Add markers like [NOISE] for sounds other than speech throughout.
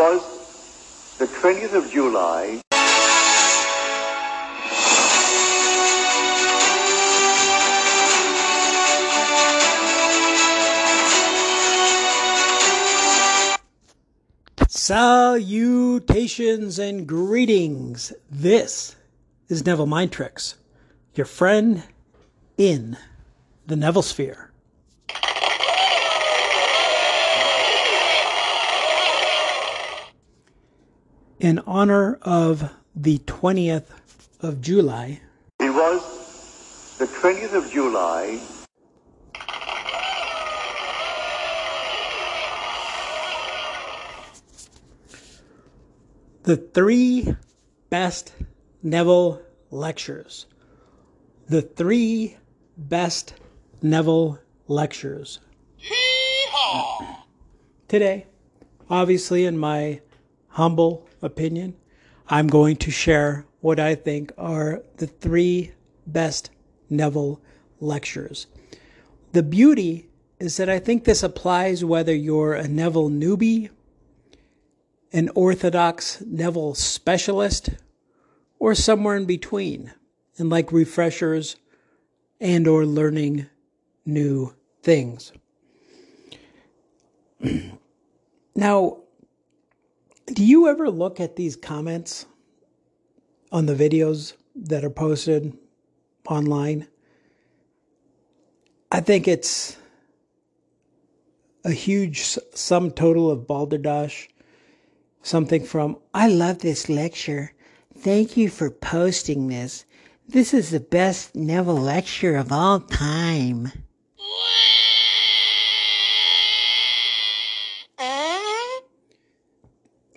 was the 20th of July. Salutations and greetings. This is Neville Mind Tricks, your friend in the Neville Sphere. In honor of the 20th of July, It was the 20th of July. the three best Neville lectures. The three best Neville lectures. Today, obviously, in my humble opinion, I'm going to share what I think are the three best Neville lectures. The beauty is that I think this applies whether you're a Neville newbie an orthodox Neville specialist, or somewhere in between, and like refreshers and or learning new things. [CLEARS THROAT] now, do you ever look at these comments on the videos that are posted online? I think it's a huge sum total of balderdash something from, I love this lecture. Thank you for posting this. This is the best Neville lecture of all time.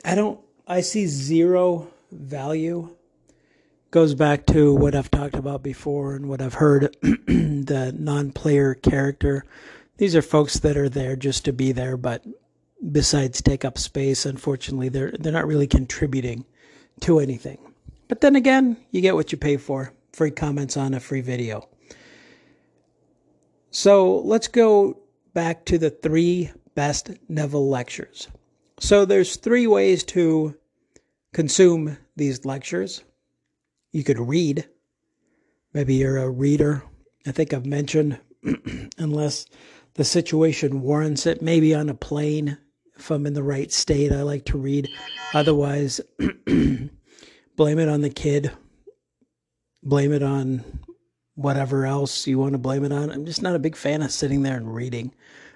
I don't, I see zero value. Goes back to what I've talked about before and what I've heard [CLEARS THROAT] the non player character. These are folks that are there just to be there, but besides take up space, unfortunately, they're they're not really contributing to anything. But then again, you get what you pay for. Free comments on a free video. So let's go back to the three best Neville lectures. So there's three ways to consume these lectures. You could read. Maybe you're a reader. I think I've mentioned, [CLEARS THROAT] unless the situation warrants it, maybe on a plane if I'm in the right state, I like to read. Otherwise, [CLEARS THROAT] blame it on the kid. Blame it on whatever else you want to blame it on. I'm just not a big fan of sitting there and reading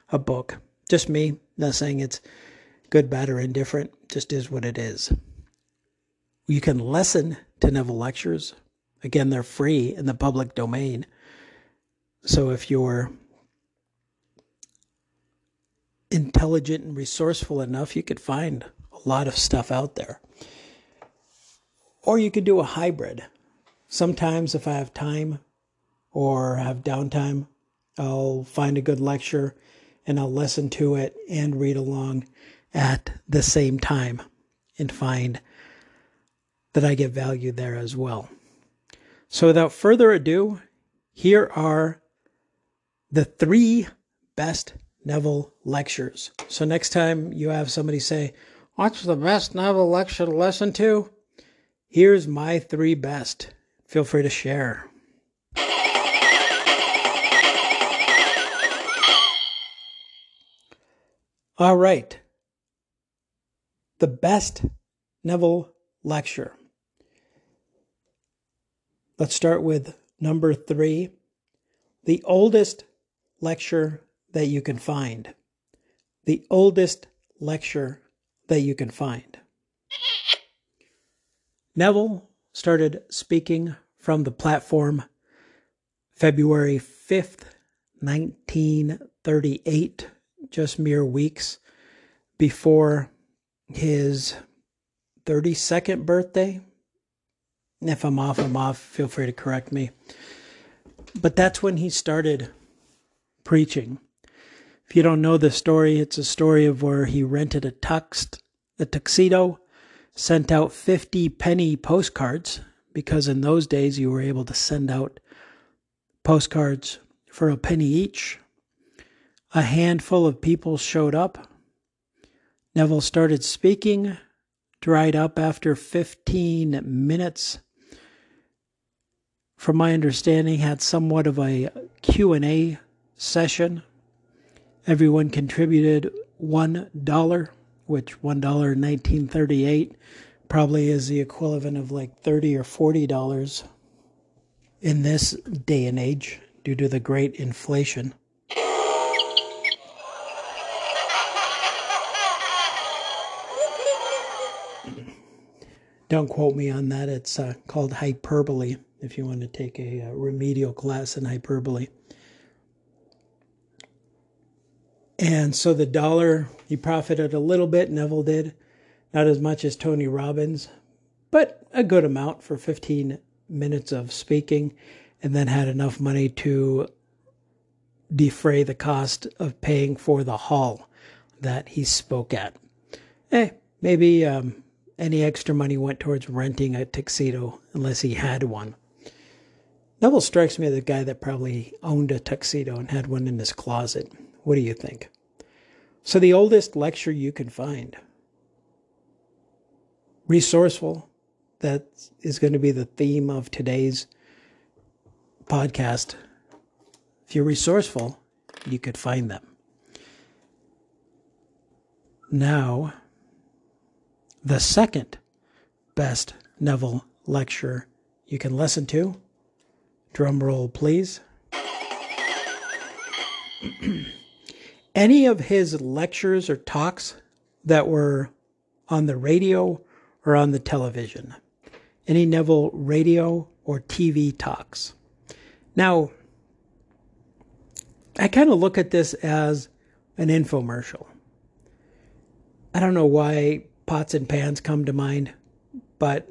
a book. Just me, not saying it's good, bad, or indifferent, just is what it is. You can listen to Neville lectures. Again, they're free in the public domain. So if you're intelligent and resourceful enough, you could find a lot of stuff out there. Or you could do a hybrid. Sometimes, if I have time or have downtime, I'll find a good lecture and I'll listen to it and read along at the same time and find that I get value there as well. So, without further ado, here are the three best Neville lectures. So next time you have somebody say, What's the best Neville lecture to listen to? Here's my three best. Feel free to share. All right. The best Neville lecture. Let's start with number three. The oldest lecture that you can find. The oldest lecture that you can find. Neville started speaking from the platform February 5th, 1938, just mere weeks before his 32nd birthday. If I'm off, I'm off. Feel free to correct me. But that's when he started preaching. If you don't know the story, it's a story of where he rented a tux, a tuxedo, sent out 50 penny postcards because in those days you were able to send out postcards for a penny each. A handful of people showed up. Neville started speaking, dried up after 15 minutes. From my understanding, had somewhat of a Q&A session. Everyone contributed $1, which $1 in 1938 probably is the equivalent of like 30 or 40 dollars in this day and age due to the great inflation. Don't quote me on that. It's uh, called hyperbole if you want to take a, a uh, remedial class in hyperbole. And so the dollar, he profited a little bit, Neville did. Not as much as Tony Robbins, but a good amount for 15 minutes of speaking, and then had enough money to defray the cost of paying for the hall that he spoke at. Eh, maybe um, any extra money went towards renting a tuxedo, unless he had one. Neville strikes me as a guy that probably owned a tuxedo and had one in his closet. What do you think? So, the oldest lecture you can find. Resourceful, that is going to be the theme of today's podcast. If you're resourceful, you could find them. Now, the second best Neville lecture you can listen to. Drum roll, please. [CLEARS THROAT] Any of his lectures or talks that were on the radio or on the television. Any Neville radio or TV talks. Now, I kind of look at this as an infomercial. I don't know why pots and pans come to mind, but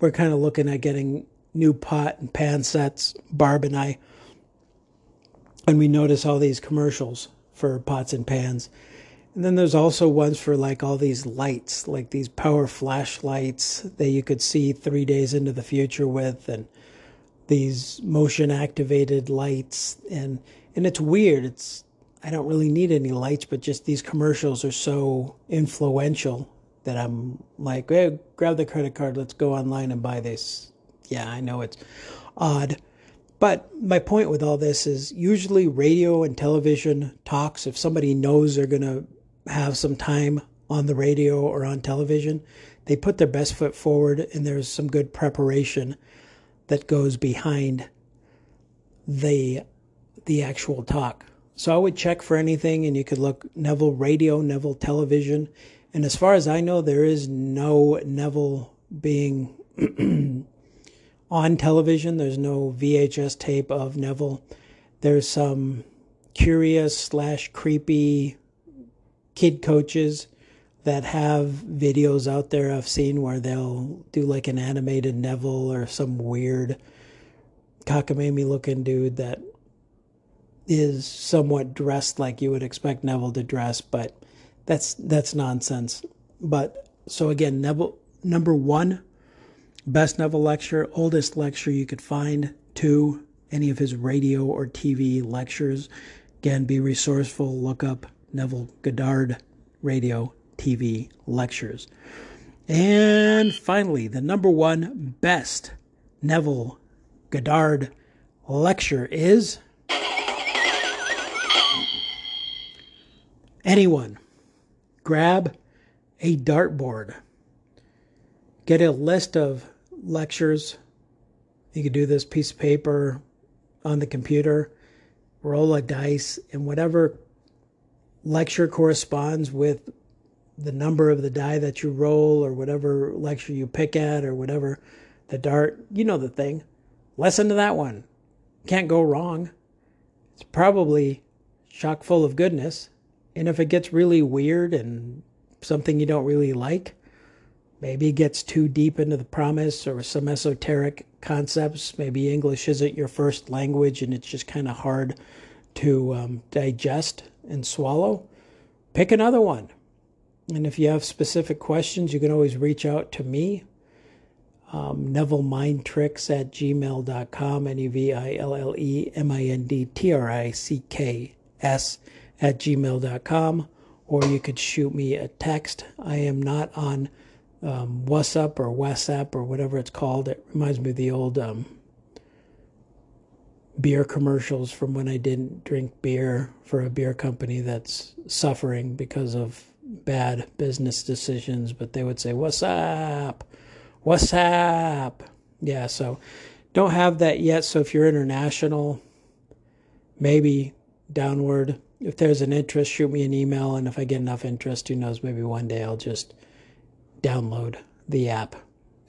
we're kind of looking at getting new pot and pan sets, Barb and I. And we notice all these commercials for pots and pans. And then there's also ones for like all these lights, like these power flashlights that you could see three days into the future with, and these motion activated lights. And and it's weird. It's I don't really need any lights, but just these commercials are so influential that I'm like, hey, grab the credit card, let's go online and buy this. Yeah, I know it's odd. But my point with all this is usually radio and television talks, if somebody knows they're going to have some time on the radio or on television, they put their best foot forward and there's some good preparation that goes behind the the actual talk. So I would check for anything and you could look Neville radio, Neville television, and as far as I know, there is no Neville being [CLEARS THROAT] on television. There's no VHS tape of Neville. There's some curious slash creepy kid coaches that have videos out there I've seen where they'll do like an animated Neville or some weird cockamamie looking dude that is somewhat dressed like you would expect Neville to dress, but that's that's nonsense. But so again, Neville number one, best Neville lecture, oldest lecture you could find. Two, any of his radio or TV lectures. Again, be resourceful. Look up Neville Goddard radio TV lectures. And finally, the number one best Neville Goddard lecture is anyone grab a dartboard, get a list of lectures. You could do this piece of paper on the computer, roll a dice, and whatever lecture corresponds with the number of the die that you roll or whatever lecture you pick at or whatever the dart, you know the thing. Listen to that one. Can't go wrong. It's probably chock full of goodness. And if it gets really weird and something you don't really like, maybe it gets too deep into the promise or some esoteric concepts, maybe English isn't your first language and it's just kind of hard to um, digest and swallow, pick another one. And if you have specific questions, you can always reach out to me. Um, NevilleMindTricks at gmail.com, N E V I L L E M I N D T R I C K S at gmail.com or you could shoot me a text. I am not on um, WhatsApp or WhatsApp or whatever it's called. It reminds me of the old um, beer commercials from when I didn't drink beer for a beer company that's suffering because of bad business decisions. But they would say, What's up? What's up? Yeah, so don't have that yet. So if you're international, maybe downward. If there's an interest, shoot me an email. And if I get enough interest, who knows, maybe one day I'll just download the app.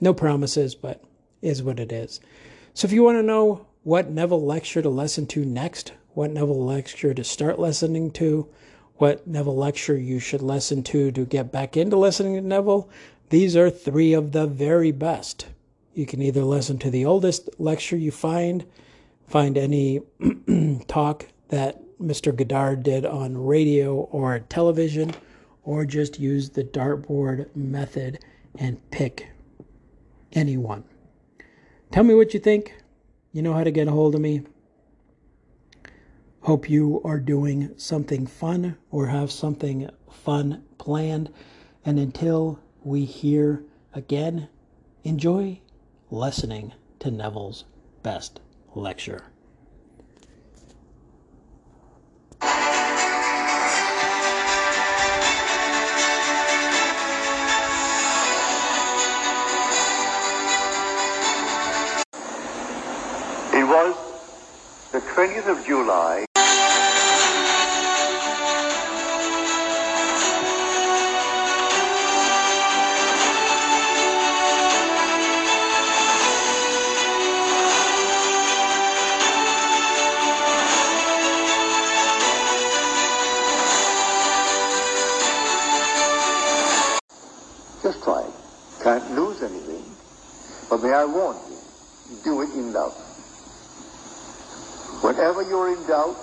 No promises, but is what it is. So if you want to know what Neville lecture to listen to next, what Neville lecture to start listening to, what Neville lecture you should listen to to get back into listening to Neville, these are three of the very best. You can either listen to the oldest lecture you find, find any [CLEARS THROAT] talk that Mr. Goddard did on radio or television, or just use the dartboard method and pick anyone. Tell me what you think. You know how to get a hold of me. Hope you are doing something fun or have something fun planned. And until we hear again, enjoy listening to Neville's best lecture. 20th of July. Just try it. Can't lose anything. But may I warn you, do it in love. Whenever you're in doubt,